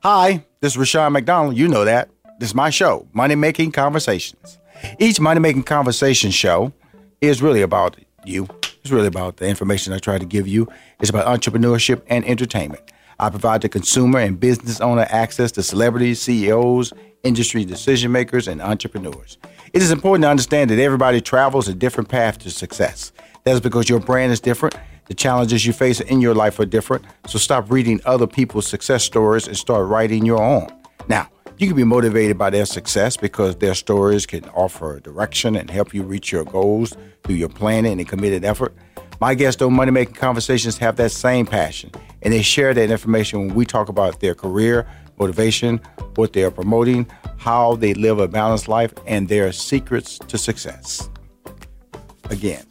Hi, this is Rushion McDonald. You know that. This is my show, Money Making Conversations. Each Money Making Conversation show is really about you. It's really about the information I try to give you. It's about entrepreneurship and entertainment. I provide the consumer and business owner access to celebrities, CEOs, industry decision makers, and entrepreneurs. It is important to understand that everybody travels a different path to success. That's because your brand is different. The challenges you face in your life are different. So stop reading other people's success stories and start writing your own. Now, you can be motivated by their success because their stories can offer direction and help you reach your goals through your planning and committed effort. My guests on Money Making Conversations have that same passion, and they share that information when we talk about their career, motivation, what they are promoting, how they live a balanced life, and their secrets to success. Again,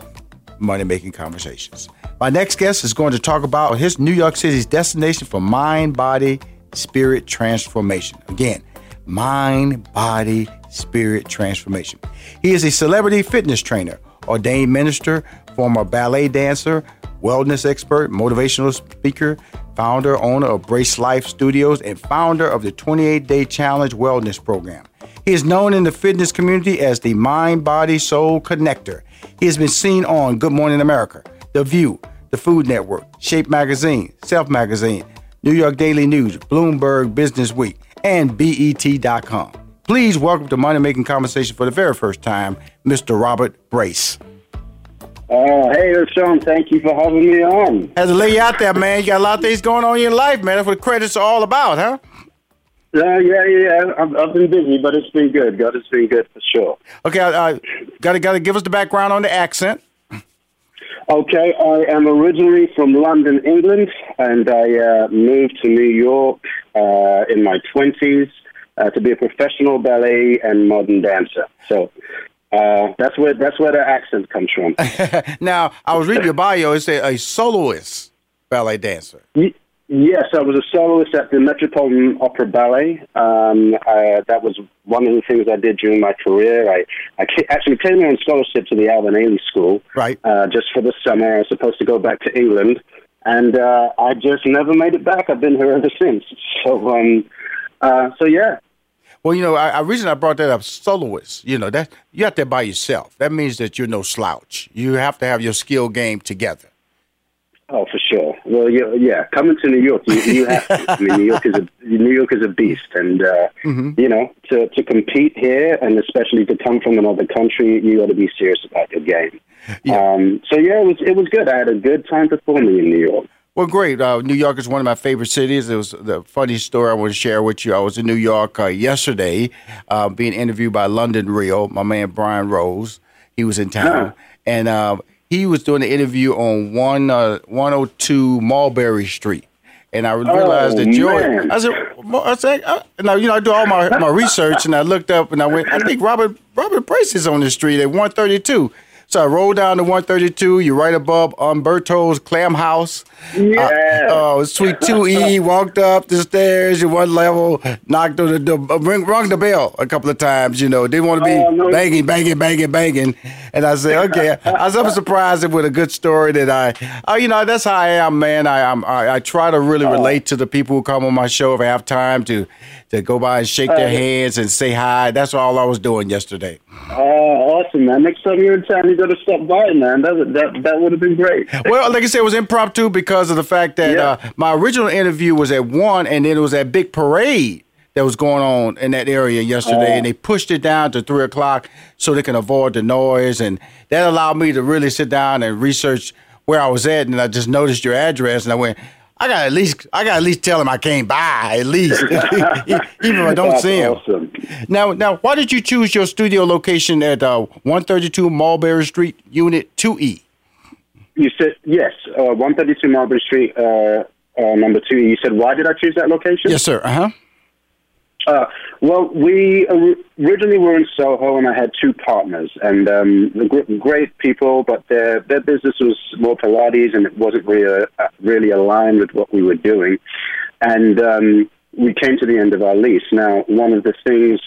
Money Making Conversations. My next guest is going to talk about his New York City's destination for mind, body, spirit transformation. Again, mind, body, spirit transformation. He is a celebrity fitness trainer, ordained minister, former ballet dancer, wellness expert, motivational speaker, founder, owner of Brace Life Studios, and founder of the 28 Day Challenge Wellness Program. He is known in the fitness community as the Mind, Body, Soul Connector. He has been seen on Good Morning America, The View, The Food Network, Shape Magazine, Self Magazine, New York Daily News, Bloomberg Business Week, and BET.com. Please welcome to Money Making Conversation for the very first time, Mr. Robert Brace. Uh, hey, it's Sean, thank you for having me on. As to lay you out there, man. You got a lot of things going on in your life, man. That's what the credits are all about, huh? Uh, yeah, yeah, I've, I've been busy, but it's been good. God, it's been good for sure. Okay, uh, got to got to give us the background on the accent. Okay, I am originally from London, England, and I uh, moved to New York uh, in my twenties uh, to be a professional ballet and modern dancer. So uh, that's where that's where the accent comes from. now, I was reading your bio. It said a soloist ballet dancer. Y- yes, I was a soloist at the Metropolitan Opera Ballet. Um, uh, that was one of the things I did during my career. I, I actually came here on scholarship to the Alvin Ailey School, Right. Uh, just for the summer. I was supposed to go back to England, and uh, I just never made it back. I've been here ever since. So, um, uh, so yeah. Well, you know, I, I reason I brought that up, soloist. You know that you're out there by yourself. That means that you're no slouch. You have to have your skill game together. Oh, for sure. Well, yeah, yeah. Coming to New York, you, you have to. I mean, New York is a New York is a beast, and uh, you know, to to compete here, and especially to come from another country, you got to be serious about your game. Um, so yeah, it was it was good. I had a good time performing in New York. Well, great. Uh, New York is one of my favorite cities. It was the funny story I want to share with you. I was in New York uh, yesterday, uh, being interviewed by London Real, my man Brian Rose. He was in town, and uh, he was doing the interview on one uh, 102 Mulberry Street. And I realized Oh, that man. I said, I said, now you know I do all my, my research, and I looked up and I went, I think Robert Robert Brace is on the street at 132. So I rolled down to 132. You're right above Umberto's Clam House. Yeah. Oh, Suite 2E, walked up the stairs, you one level, knocked on the door, uh, ring, rung the bell a couple of times, you know. Didn't want to be Oh, no. banging, banging, banging, banging. And I said, okay. I was up surprised with a good story that I, oh, you know, that's how I am, man. I, I'm, I, I try to really Oh. relate to the people who come on my show if I have time to, to go by and shake their hands and say hi. That's all I was doing yesterday. Oh, awesome, man! Next time you're in town, you got to stop by, man. That would that that would have been great. Well, like I said, it was impromptu because of the fact that Yeah. uh, my original interview was at one, and then it was that big parade that was going on in that area yesterday, Oh. and they pushed it down to three o'clock so they can avoid the noise, and that allowed me to really sit down and research where I was at, and I just noticed your address, and I went. I got at least I got at least tell him I came by at least, even if I don't That's see him. awesome. Now, now, why did you choose your studio location at uh, 132 Mulberry Street, Unit E? 2E? You said yes, uh, 132 Mulberry Street, uh, uh, number two. You said why did I choose that location? Yes, sir. Uh huh. Uh, well, we originally were in Soho, and I had two partners, and um, great people, but their their business was more Pilates, and it wasn't really uh, really aligned with what we were doing. And um, we came to the end of our lease. Now, one of the things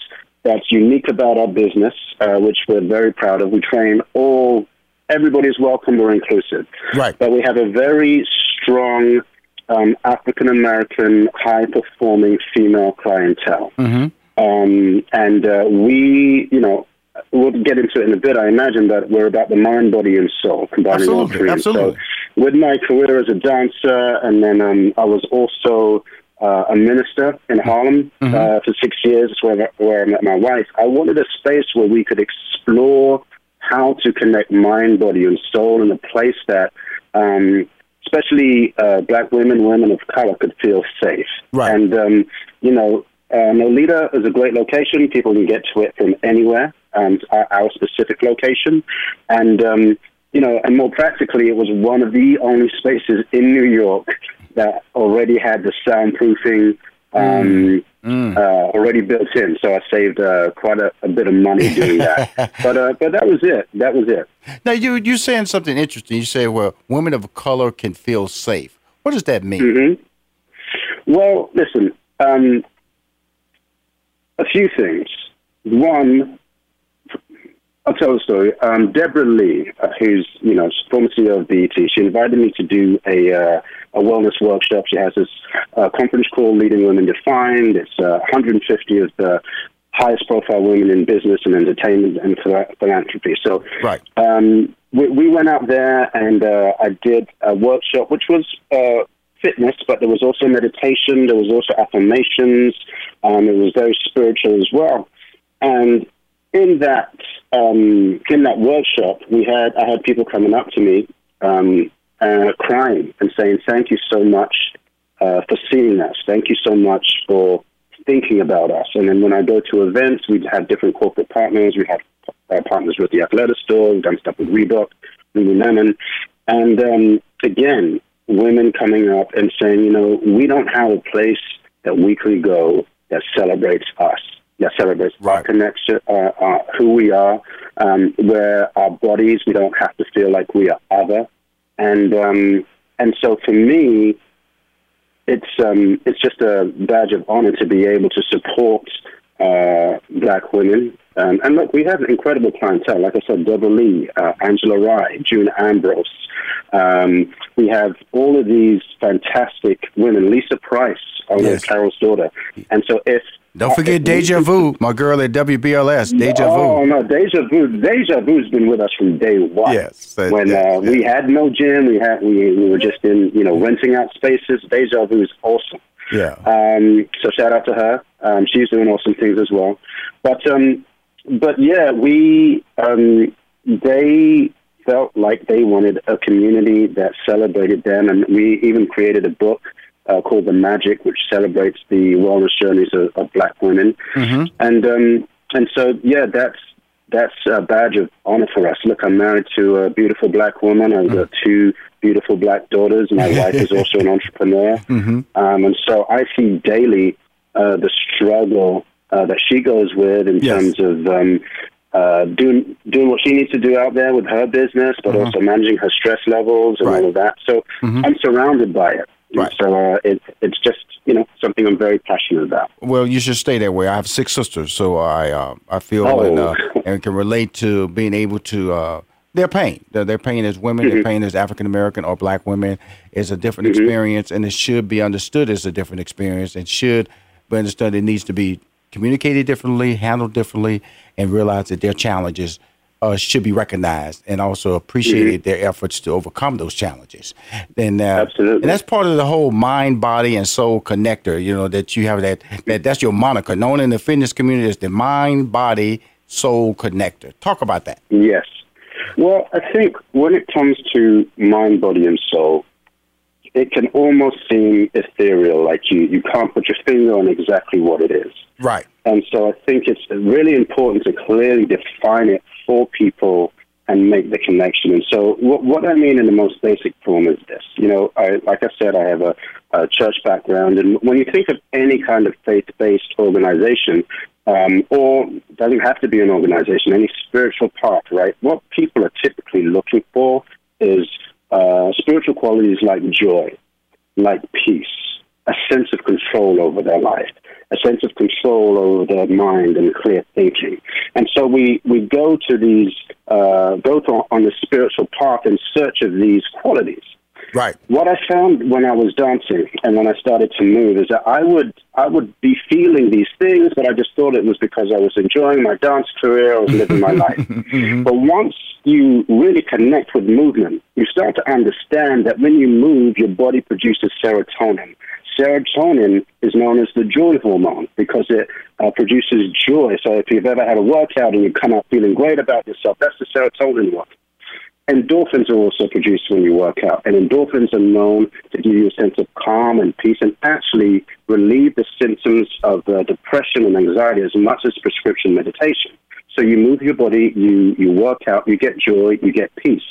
that's unique about our business, uh, which we're very proud of, we train all. Everybody's welcome. We're inclusive, Right. but we have a very strong um, African American high performing female clientele. Mm-hmm. Um, and uh, we, you know, we'll get into it in a bit. I imagine that we're about the mind, body, and soul, combining all Absolutely, three. Absolutely. So, with my career as a dancer, and then um, I was also uh, a minister in Harlem Mm-hmm. uh, for six years, where, where I met my wife. I wanted a space where we could explore how to connect mind, body, and soul in a place that, um, especially uh, black women, women of color, could feel safe. Right. And, um, you know, uh, Nolita is a great location. People can get to it from anywhere, um, our, our specific location. And, um, you know, and more practically, it was one of the only spaces in New York that already had the soundproofing um, Uh, already built in. So I saved uh, quite a, a bit of money doing that. but uh, but that was it. That was it. Now you you saying something interesting. You say, well, women of color can feel safe. What does that mean? hmm Well, listen, um, a few things. One, I'll tell the story. Um, Deborah Lee, uh, who's you know former CEO of BET, she invited me to do a uh, a wellness workshop. She has this uh, conference called Leading Women Defined. It's uh, 150 of the highest profile women in business and entertainment and phila- philanthropy. So Right. um, we, we went out there and uh, I did a workshop, which was uh, fitness, but there was also meditation, there was also affirmations, um, it was very spiritual as well. And in that um, in that workshop, we had I had people coming up to me, um, uh, crying and saying, "Thank you so much uh, for seeing us. Thank you so much for thinking about us." And then when I go to events, we'd have different corporate partners. We have uh, partners with the Athleta store. We've done stuff with Reebok, Lululemon, and um, again, women coming up and saying, "You know, we don't have a place that we can go that celebrates us." That celebrates our Right. connection, uh, uh, who we are, um, where our bodies, we don't have to feel like we are other. And um, and so for me, it's um, it's just a badge of honor to be able to support uh, black women. Um, and look, we have an incredible clientele. Like I said, Deborah Lee, uh, Angela Rye, June Ambrose. Um, we have all of these fantastic women. Lisa Price, owner Yes. of Carol's daughter. And so if Don't forget if we- Deja Vu, my girl at WBLS. Deja Oh Vu. no, Deja Vu. Deja Vu's been with us from day one. Yes, that- when yes, uh, we had no gym, we had we, we were just in you know renting out spaces. Deja Vu is awesome. Yeah. Um, so shout out to her. Um, she's doing awesome things as well. But um, but yeah, we um, they felt like they wanted a community that celebrated them, and we even created a book uh, called The Magic, which celebrates the wellness journeys of, of Black women. Mm-hmm. And um, and so yeah, that's that's a badge of honor for us. Look, I'm married to a beautiful black woman. I've got two beautiful black daughters. My wife is also an entrepreneur, Mm-hmm. um, and so I see daily uh, the struggle uh, that she goes with in Yes. terms of. Um, uh, doing doing what she needs to do out there with her business, but Mhm. also managing her stress levels and Right. all of that. So Mhm. I'm surrounded by it. Right. So uh, it, it's just you know something I'm very passionate about. Well, you should stay that way. I have six sisters, so I uh, I feel Oh. and, uh, and can relate to being able to their pain. Their, their pain as women, their pain as African American or Black women is a different experience, and it should be understood as a different experience, and should be understood. It needs to be communicated differently, handled differently, and realize that their challenges. Uh, should be recognized and also appreciated their efforts to overcome those challenges. And uh, Absolutely. and that's part of the whole mind, body, and soul connector. You know that you have that that that's your moniker, known in the fitness community as the mind, body, soul connector. Talk about that. Yes. Well, I think when it comes to mind, body, and soul, it can almost seem ethereal, like you, you can't put your finger on exactly what it is. Right. And so I think it's really important to clearly define it for people and make the connection. And so what, what I mean in the most basic form is this. You know, I, like I said, I have a, a church background. And when you think of any kind of faith-based organization, um, or doesn't have to be an organization, any spiritual path, right? What people are typically looking for is uh, spiritual qualities like joy, like peace, a sense of control over their life, a sense of control over their mind and clear thinking. And so we, we go to these, uh, go to, on the spiritual path in search of these qualities. Right. What I found when I was dancing and when I started to move is that I would I would be feeling these things, but I just thought it was because I was enjoying my dance career, I was living my life. Mm-hmm. But once you really connect with movement, you start to understand that when you move, your body produces serotonin. Serotonin is known as the joy hormone because it uh, produces joy. So if you've ever had a workout and you come out feeling great about yourself, that's the serotonin one. Endorphins are also produced when you work out, and endorphins are known to give you a sense of calm and peace and actually relieve the symptoms of uh, depression and anxiety as much as prescription meditation. So you move your body, you, you work out, you get joy, you get peace.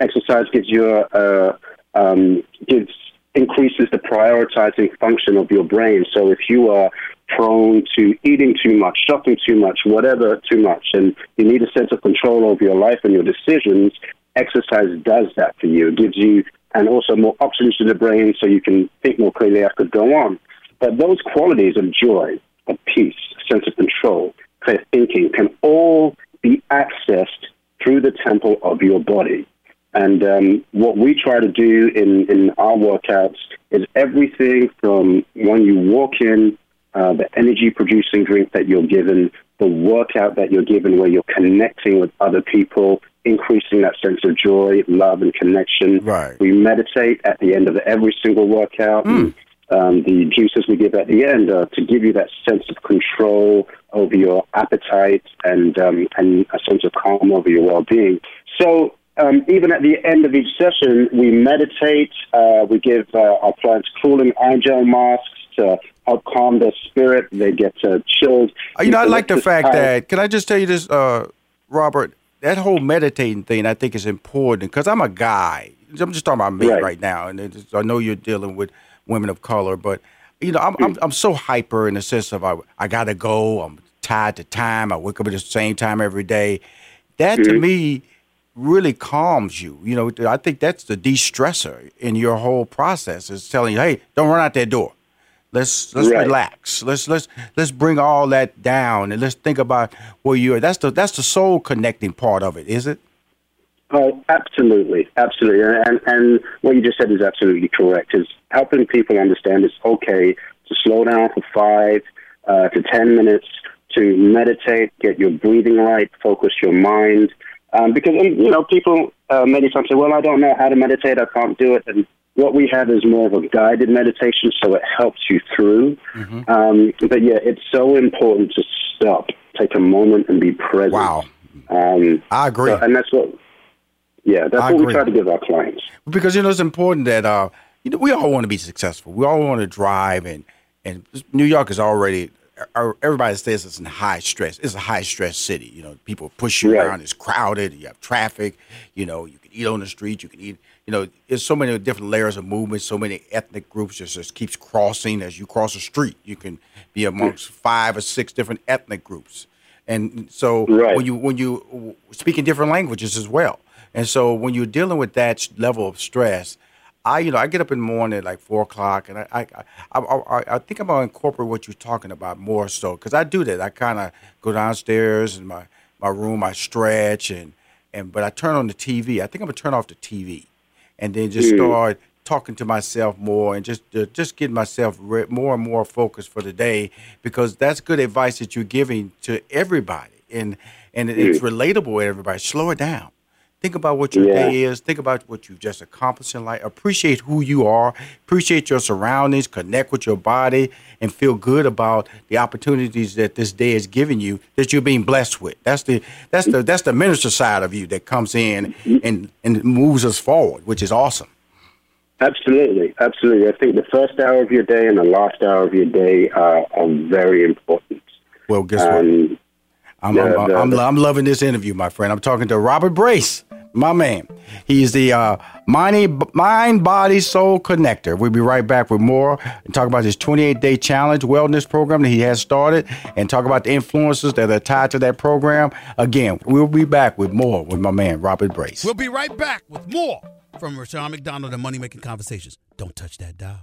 Exercise gives you a, uh, um, gives increases the prioritizing function of your brain. So if you are prone to eating too much, shopping too much, whatever too much, and you need a sense of control over your life and your decisions, exercise does that for you. It gives you, and also more oxygen to the brain so you can think more clearly. Could go on. But those qualities of joy, of peace, sense of control, clear thinking can all be accessed through the temple of your body. And um, what we try to do in, in our workouts is everything from when you walk in, uh, the energy producing drink that you're given, the workout that you're given where you're connecting with other people, increasing that sense of joy, love, and connection. Right. We meditate at the end of every single workout. Mm. Um, the juices we give at the end are to give you that sense of control over your appetite and um, and a sense of calm over your well-being. So um, even at the end of each session, we meditate. Uh, we give uh, our clients cooling eye gel masks to help calm their spirit. They get uh, chilled. Uh, You know, I like the fact Time. that. Can I just tell you this, uh, Robert? That whole meditating thing, I think, is important because I'm a guy. I'm just talking about me Right. right, now, and it's, I know you're dealing with women of color, but you know, I'm I'm, hmm. I'm so hyper in the sense of I I gotta go. I'm tied to time. I wake up at the same time every day. That to hmm. me really calms you. You know, I think that's the de-stressor in your whole process. Is telling you, hey, don't run out that door. Let's let's Right. relax. Let's let's let's bring all that down and let's think about where you are. That's the that's the soul connecting part of it, is it? Oh, absolutely, absolutely, and and what you just said is absolutely correct. Is helping people understand it's okay to slow down for five uh, to ten minutes to meditate, get your breathing right, focus your mind, um, because you know people uh, many times say, "Well, I don't know how to meditate, I can't do it," and what we have is more of a guided meditation, so it helps you through. Um, but yeah, it's so important to stop, take a moment, and be present. Wow. Um, I agree. so- and that's what, yeah, that's I what agree. we try to give our clients. because you know it's important that uh you know we all want to be successful. We all want to drive and and New York is already uh, everybody says it's in high stress. It's a high stress city. You know, people push you Right. around. It's crowded. You have traffic. You know, you can eat on the street. You can eat. You know, there's so many different layers of movement. So many ethnic groups just, just keeps crossing as you cross the street. You can be amongst five or six different ethnic groups, and so Right. when you when you speaking different languages as well. And so when you're dealing with that level of stress, I you know I get up in the morning at like four o'clock, and I I I, I, I think I'm gonna incorporate what you're talking about more so because I do that. I kind of go downstairs in my my room, I stretch and and but I turn on the TV. I think I'm gonna turn off the TV, and then just start talking to myself more and just uh, just getting myself re- more and more focused for the day because that's good advice that you're giving to everybody and and it- it's relatable to everybody. Slow it down. Think about what your Yeah. day is. Think about what you've just accomplished in life. Appreciate who you are. Appreciate your surroundings. Connect with your body and feel good about the opportunities that this day is giving you that you're being blessed with. That's the that's the that's the minister side of you that comes in and and moves us forward, which is awesome. Absolutely, absolutely. I think the first hour of your day and the last hour of your day are, are very important. Well, guess what? Um, I'm, Yeah, I'm, the- I'm, I'm loving this interview, my friend. I'm talking to Robert Brace, my man. He's the uh, mind, mind, body, soul connector. We'll be right back with more and talk about his 28 day challenge wellness program that he has started and talk about the influences that are tied to that program. Again, we'll be back with more with my man, Robert Brace. We'll be right back with more from Rushion McDonald and Money Making Conversations. Don't touch that dial.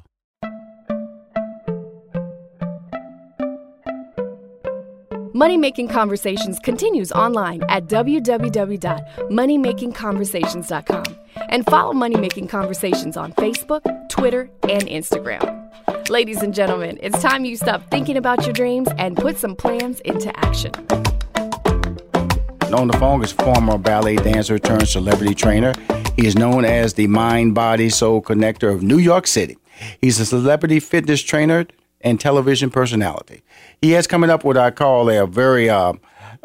Money Making Conversations continues online at www.moneymakingconversations.com and follow Money Making Conversations on Facebook, Twitter, and Instagram. Ladies and gentlemen, it's time you stop thinking about your dreams and put some plans into action. On the phone is former ballet dancer turned celebrity trainer. He is known as the mind, body, soul connector of New York City. He's a celebrity fitness trainer and television personality. He has coming up what I call a very uh,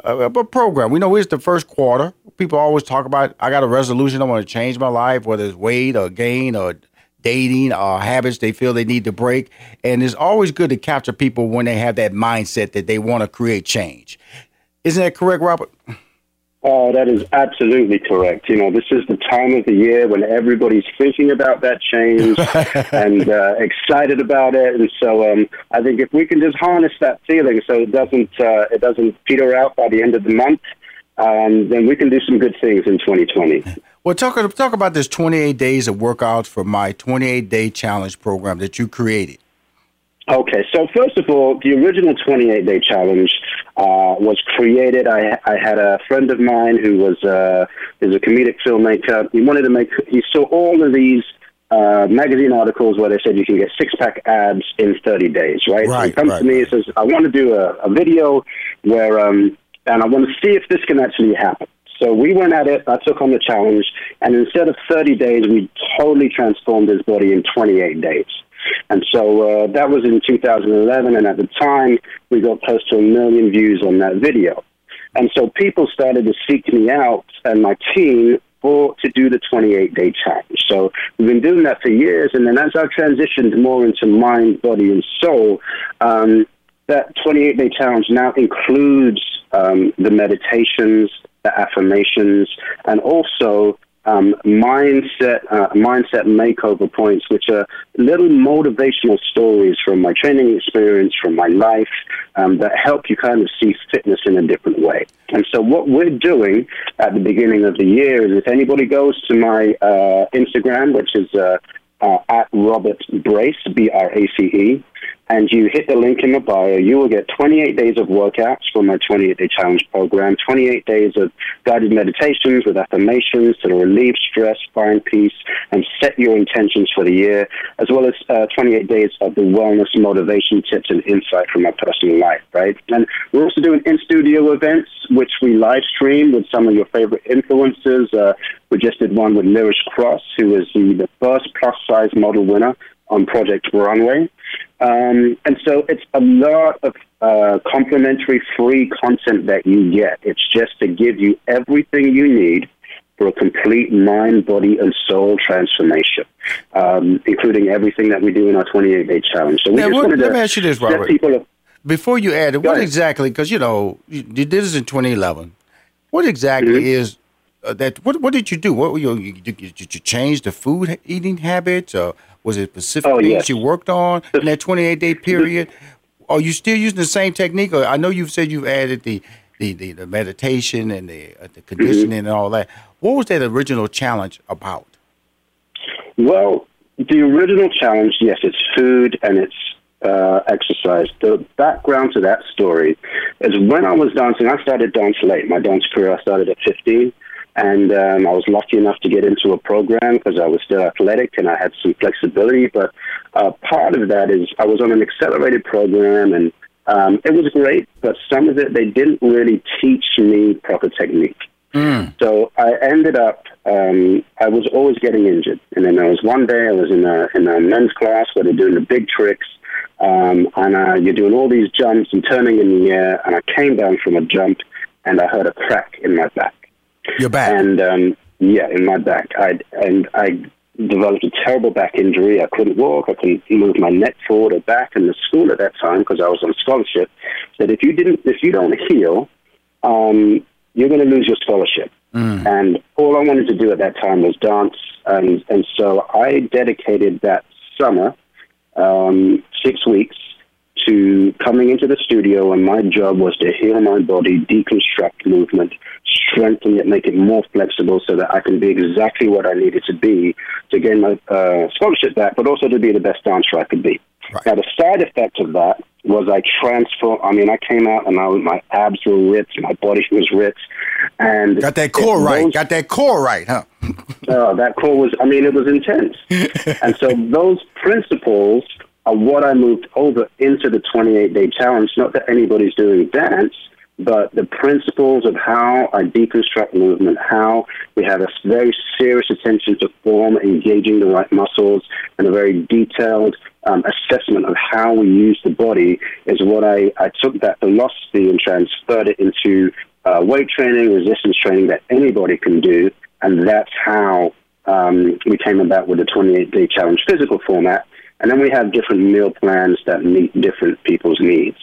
a, a program. We know it's the first quarter. People always talk about I got a resolution. I want to change my life, whether it's weight or gain or dating or habits they feel they need to break. And it's always good to capture people when they have that mindset that they want to create change. Isn't that correct, Robert? Oh, that is absolutely correct. You know, this is the time of the year when everybody's thinking about that change and uh, excited about it. And so, um, I think if we can just harness that feeling, so it doesn't uh, it doesn't peter out by the end of the month, um, then we can do some good things in 2020. Well, talk talk about this 28 days of workouts for my 28 day challenge program that you created. Okay, so first of all, the original 28 day challenge uh, was created. I, I had a friend of mine who was uh, is a comedic filmmaker. He wanted to make. He saw all of these uh, magazine articles where they said you can get six pack abs in 30 days. Right. Right, he comes right, to me and says, "I want to do a, a video where, um, and I want to see if this can actually happen." So we went at it. I took on the challenge, and instead of 30 days, we totally transformed his body in 28 days. And so uh, that was in 2011, and at the time, we got close to a million views on that video. And so people started to seek me out and my team for to do the 28 day challenge. So we've been doing that for years, and then as I transitioned more into mind, body, and soul, um, that 28 day challenge now includes um, the meditations, the affirmations, and also um, mindset uh, mindset makeover points, which are little motivational stories from my training experience, from my life, um, that help you kind of see fitness in a different way. And so, what we're doing at the beginning of the year is, if anybody goes to my uh, Instagram, which is uh, uh, at Robert Brace, B R A C E, and you hit the link in the bio, you will get 28 days of workouts from my 28 day challenge program, 28 days of guided meditations with affirmations to relieve stress, find peace, and set your intentions for the year, as well as uh, 28 days of the wellness motivation tips and insight from my personal life, right? And we're also doing in studio events, which we live stream with some of your favorite influencers. Uh, we just did one with Liris Crosse, who is the, the first plus size model winner on Project Runway. Um, and so it's a lot of uh, complimentary free content that you get. It's just to give you everything you need for a complete mind, body, and soul transformation, um, including everything that we do in our 28 day challenge. So we Now, just what- wanted let to me ask you this, Robert. people Before you add it, what ahead. exactly? Because you know you, did this in 2011. What exactly Mm-hmm. is uh, that? What What did you do? What you, you did you change the food eating habits, or was it specific Oh, things yes. you worked on in that 28 day period? Are you still using the same technique? Or I know you've said you've added the the, the, the meditation and the uh, the conditioning and all that. What was that original challenge about? Well, the original challenge, yes, it's food and it's uh, exercise. The background to that story is when I was dancing, I started dance late. My dance career, I started at 15. And um, I was lucky enough to get into a program because I was still athletic and I had some flexibility. But uh, part of that is I was on an accelerated program and um, it was great, but some of it they didn't really teach me proper technique. So I ended up, um, I was always getting injured. And then there was one day I was in a, in a men's class where they're doing the big tricks. Um, and uh, you're doing all these jumps and turning in the air. And I came down from a jump and I heard a crack in my back. Your back. And um, yeah, in my back. I and I developed a terrible back injury. I couldn't walk. I couldn't move my neck forward or back. And the school at that time, because I was on scholarship, said if you didn't, if you don't heal, um, you're going to lose your scholarship. And all I wanted to do at that time was dance. And and so I dedicated that summer um, six weeks to coming into the studio, and my job was to heal my body, deconstruct movement, strengthen it, make it more flexible so that I can be exactly what I needed to be to gain my uh, scholarship back, but also to be the best dancer I could be. Right. Now, the side effect of that was I transformed. I mean, I came out and I, my abs were ripped, my body was ripped, and got that core right. Got that core right, huh? uh, that core was. I mean, it was intense, and so those principles are what I moved over into the 28 day challenge. Not that anybody's doing dance, but the principles of how I deconstruct movement, how we have a very serious attention to form, engaging the right muscles, and a very detailed um, assessment of how we use the body is what I, I took that philosophy and transferred it into uh, weight training, resistance training that anybody can do, and that's how um, we came about with the 28 day challenge physical format. And then we have different meal plans that meet different people's needs.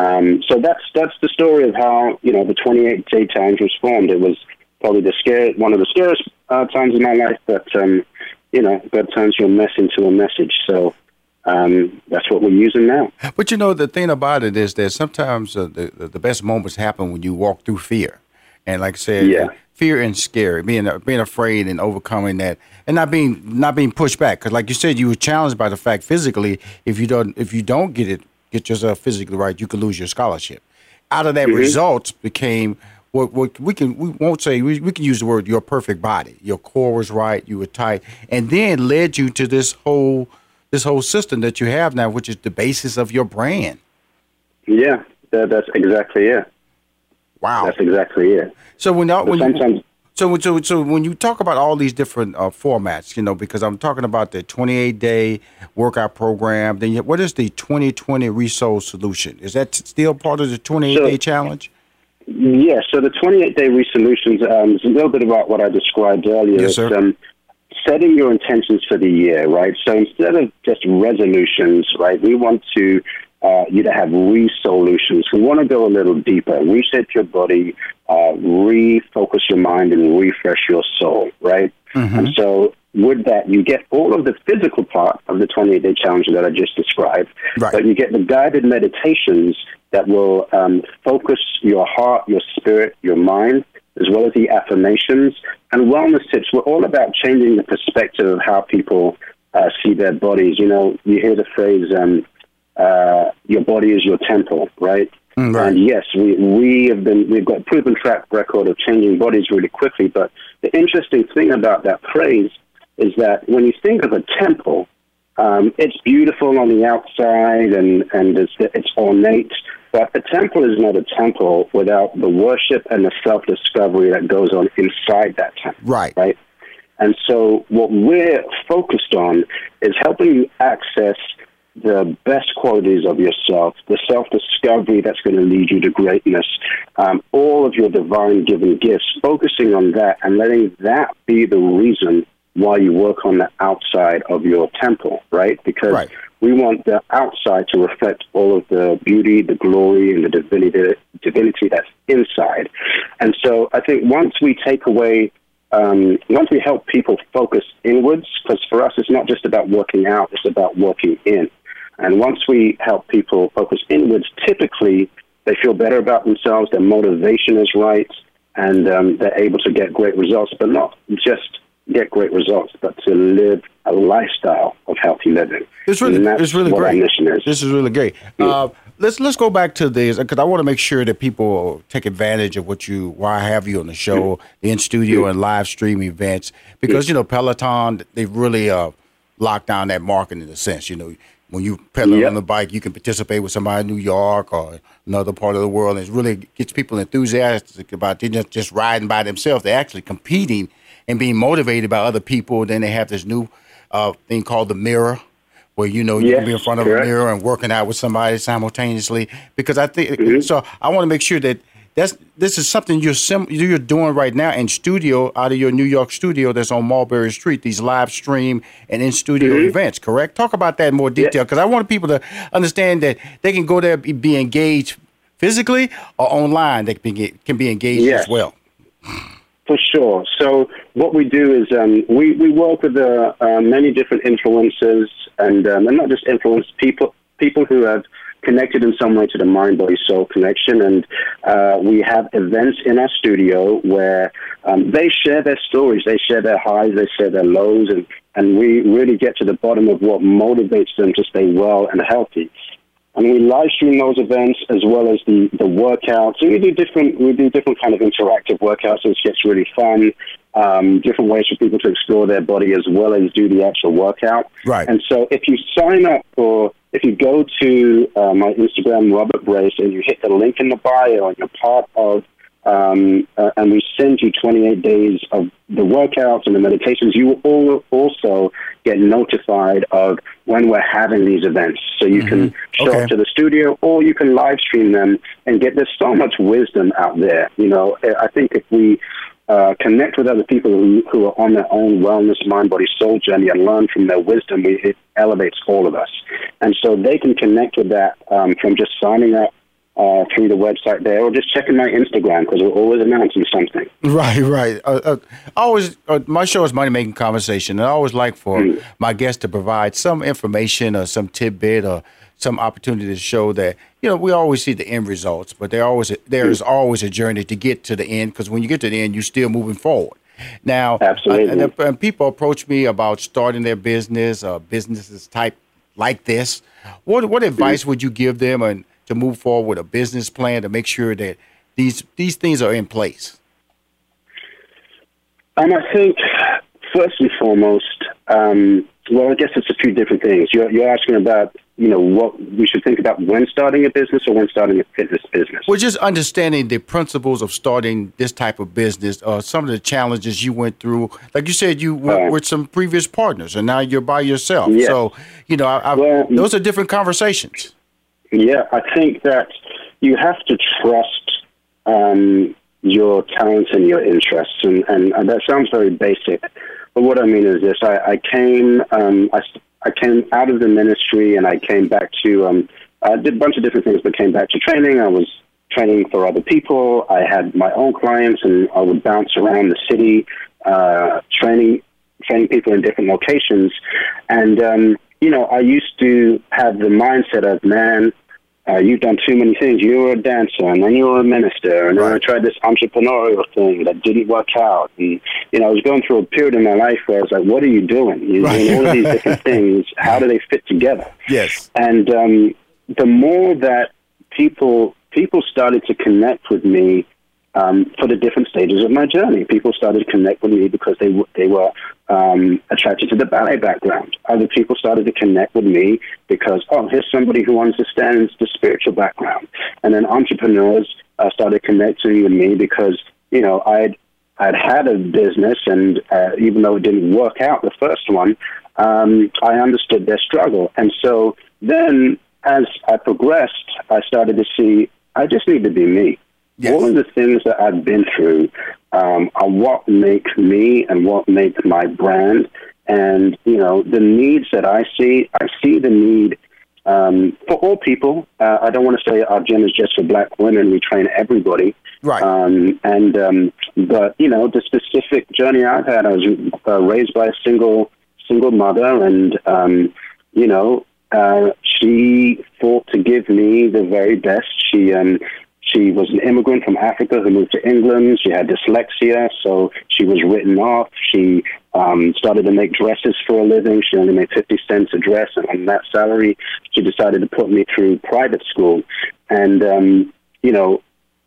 Um, so that's that's the story of how you know the 28 day Times was formed. It was probably the scare one of the scariest uh, times in my life, but um, you know, God turns your mess into a message. So um, that's what we're using now. But you know, the thing about it is that sometimes uh, the the best moments happen when you walk through fear, and like I said, yeah. fear and scary, being uh, being afraid and overcoming that, and not being not being pushed back. Because like you said, you were challenged by the fact physically, if you don't if you don't get it get yourself physically right, you could lose your scholarship. Out of that, mm-hmm. results became what, what we can we won't say we, we can use the word your perfect body. Your core was right, you were tight, and then led you to this whole this whole system that you have now, which is the basis of your brand. Yeah, that, that's exactly it. Wow, that's exactly it. So when, when sometimes so, so, so when you talk about all these different uh, formats, you know, because I'm talking about the 28 day workout program, then what is the 2020 Resoul solution? Is that still part of the 28 so, day challenge? Yes. So the 28 day resolutions um, is a little bit about what I described earlier. Yes, sir. Um, setting your intentions for the year, right? So instead of just resolutions, right, we want to uh, you to have resolutions. We want to go a little deeper, reset your body, uh, refocus your mind, and refresh your soul, right? Mm-hmm. And so, with that, you get all of the physical part of the 28 day challenge that I just described, right. but you get the guided meditations that will um, focus your heart, your spirit, your mind, as well as the affirmations and wellness tips. We're all about changing the perspective of how people uh, see their bodies. You know, you hear the phrase, um, uh, your body is your temple, right? Mm, right? And yes, we, we have been, we've got a proven track record of changing bodies really quickly. But the interesting thing about that phrase is that when you think of a temple, um, it's beautiful on the outside and, and it's, it's ornate, but a temple is not a temple without the worship and the self discovery that goes on inside that temple. Right. Right. And so, what we're focused on is helping you access the best qualities of yourself, the self discovery that's going to lead you to greatness, um, all of your divine given gifts, focusing on that and letting that be the reason why you work on the outside of your temple, right? Because right. we want the outside to reflect all of the beauty, the glory, and the divinity, divinity that's inside. And so I think once we take away um, once we help people focus inwards, because for us it's not just about working out, it's about working in. And once we help people focus inwards, typically they feel better about themselves, their motivation is right, and um, they're able to get great results, but not just get great results, but to live a lifestyle of healthy living. It's really, it's really great. Is. This is really great. Yeah. Uh, let's let's go back to this because I want to make sure that people take advantage of what you why I have you on the show, the in studio and live stream events because you know Peloton they've really uh, locked down that market in a sense. You know, when you pedal yep. on the bike, you can participate with somebody in New York or another part of the world. And it really gets people enthusiastic about they just, just riding by themselves. They're actually competing and being motivated by other people. Then they have this new uh, thing called the mirror, where you know you yes, can be in front of correct. a mirror and working out with somebody simultaneously. Because I think mm-hmm. so. I want to make sure that that's this is something you're sim- you're doing right now in studio out of your New York studio that's on Mulberry Street. These live stream and in studio mm-hmm. events, correct? Talk about that in more detail because yeah. I want people to understand that they can go there be, be engaged physically or online. They can be, can be engaged as well. For sure. So what we do is um, we we work with uh, uh, many different influencers and um, and not just influence people people who have connected in some way to the mind body soul connection. And uh, we have events in our studio where um, they share their stories, they share their highs, they share their lows, and, and we really get to the bottom of what motivates them to stay well and healthy. and we live stream those events as well as the, the workouts. And we do different we do different kind of interactive workouts, which gets really fun. Um, different ways for people to explore their body as well as do the actual workout. Right. And so if you sign up for if you go to uh, my Instagram, Robert Brace, and you hit the link in the bio, and you're part of um, uh, and we send you 28 days of the workouts and the meditations. You will also get notified of when we're having these events. So you mm-hmm. can show okay. up to the studio or you can live stream them and get, there's so much wisdom out there. You know, I think if we uh, connect with other people who, who are on their own wellness, mind, body, soul journey and learn from their wisdom, we, it elevates all of us. And so they can connect with that um, from just signing up uh, through the website there, or just checking my Instagram because we're always announcing something. Right, right. Uh, uh, I always uh, my show is money making conversation, and I always like for mm. my guests to provide some information or some tidbit or some opportunity to show that you know we always see the end results, but there always there is mm. always a journey to get to the end because when you get to the end, you're still moving forward. Now, absolutely, and, and people approach me about starting their business or businesses type like this. What what advice mm. would you give them and to move forward with a business plan to make sure that these these things are in place? And I think first and foremost, um, well, I guess it's a few different things. You're, you're asking about you know what we should think about when starting a business or when starting a fitness business. Well, just understanding the principles of starting this type of business, uh, some of the challenges you went through. Like you said, you went uh, with some previous partners, and now you're by yourself. Yes. So you know, I, well, those are different conversations. Yeah, I think that you have to trust um, your talents and your interests, and, and, and, that sounds very basic. But what I mean is this: I, I came, um, I, I came out of the ministry, and I came back to. Um, I did a bunch of different things, but came back to training. I was training for other people. I had my own clients, and I would bounce around the city, uh, training training people in different locations. And um, you know, I used to have the mindset of, man, uh, you've done too many things. You were a dancer, and then you were a minister, and then I tried this entrepreneurial thing that didn't work out. And you know, I was going through a period in my life where I was like, "What are you doing? You're right. doing all of these different things. How do they fit together?" Yes. And um, the more that people people started to connect with me um, for the different stages of my journey. People started to connect with me because they w- they were um, attracted to the ballet background. Other people started to connect with me because oh, here's somebody who understands the spiritual background. And then entrepreneurs uh, started connecting with me because you know I'd I'd had a business, and uh, even though it didn't work out the first one, um, I understood their struggle. And so then, as I progressed, I started to see I just need to be me. Yes. All of the things that I've been through um, are what makes me and what makes my brand. And, you know, the needs that I see, I see the need um, for all people. Uh, I don't want to say our gym is just for black women. We train everybody. Right. Um, and, um, but, you know, the specific journey I've had, I was uh, raised by a single, single mother and, um, you know, uh, she fought to give me the very best. She um, she was an immigrant from Africa who moved to England. She had dyslexia, so she was written off. She um, started to make dresses for a living. She only made 50 cents a dress, and on that salary, she decided to put me through private school. And, um, you know,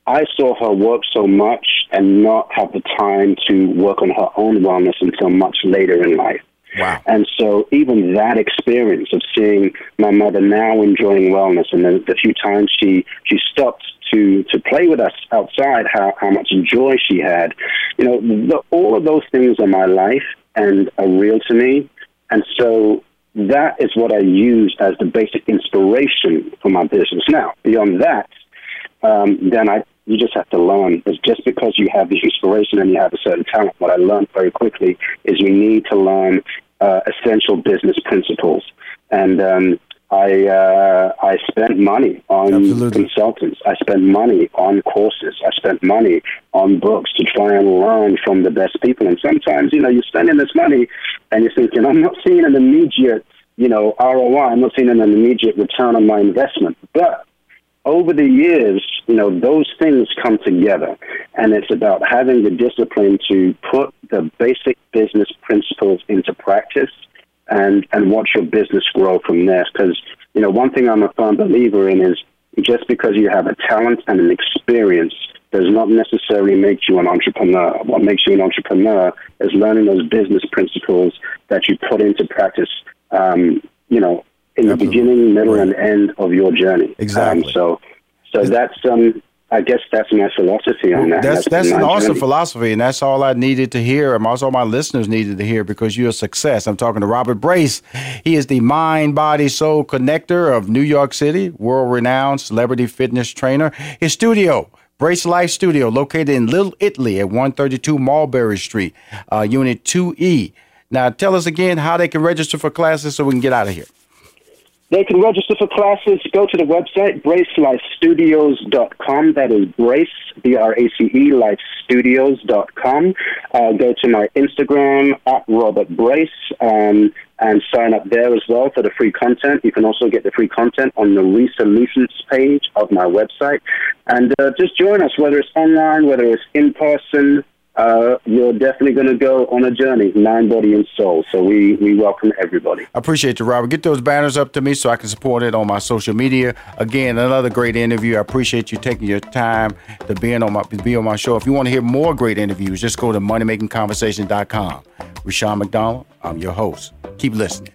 I saw her work so much and not have the time to work on her own wellness until much later in life. Wow. And so even that experience of seeing my mother now enjoying wellness and the, the few times she, she stopped to to play with us outside, how how much joy she had. You know, the, all of those things are my life and are real to me, and so that is what I use as the basic inspiration for my business. Now, beyond that, um, then I you just have to learn. It's just because you have the inspiration and you have a certain talent. What I learned very quickly is you need to learn uh, essential business principles. And um, I uh, I spent money on Absolutely. consultants. I spent money on courses. I spent money on books to try and learn from the best people. And sometimes, you know, you're spending this money and you're thinking, I'm not seeing an immediate, you know, ROI. I'm not seeing an immediate return on my investment. But over the years, you know, those things come together. And it's about having the discipline to put the basic business principles into practice and, and watch your business grow from there. Because, you know, one thing I'm a firm believer in is just because you have a talent and an experience does not necessarily make you an entrepreneur. What makes you an entrepreneur is learning those business principles that you put into practice, um, you know, in the beginning, middle, Right. and end of your journey. Exactly. Um, so, so that's um, I guess that's my philosophy on that. That's that's my an awesome journey. philosophy, and that's all I needed to hear, and also my listeners needed to hear because you're a success. I'm talking to Robert Brace. He is the mind, body, soul connector of New York City, world-renowned celebrity fitness trainer. His studio. Brace Life Studio, located in Little Italy at 132 Mulberry Street, uh, Unit 2E. Now, tell us again how they can register for classes so we can get out of here. They can register for classes. Go to the website, bracelifestudios.com. That is Brace, B R A C E, lifestudios.com. Uh, go to my Instagram, at Robert Brace, um, and sign up there as well for the free content. You can also get the free content on the Resolutions page of my website. And uh, just join us, whether it's online, whether it's in person. Uh, you're definitely going to go on a journey, mind, body, and soul. So we, we welcome everybody. I appreciate you, Robert. Get those banners up to me so I can support it on my social media. Again, another great interview. I appreciate you taking your time to be on my be on my show. If you want to hear more great interviews, just go to moneymakingconversation.com. Rushion McDonald, I'm your host. Keep listening.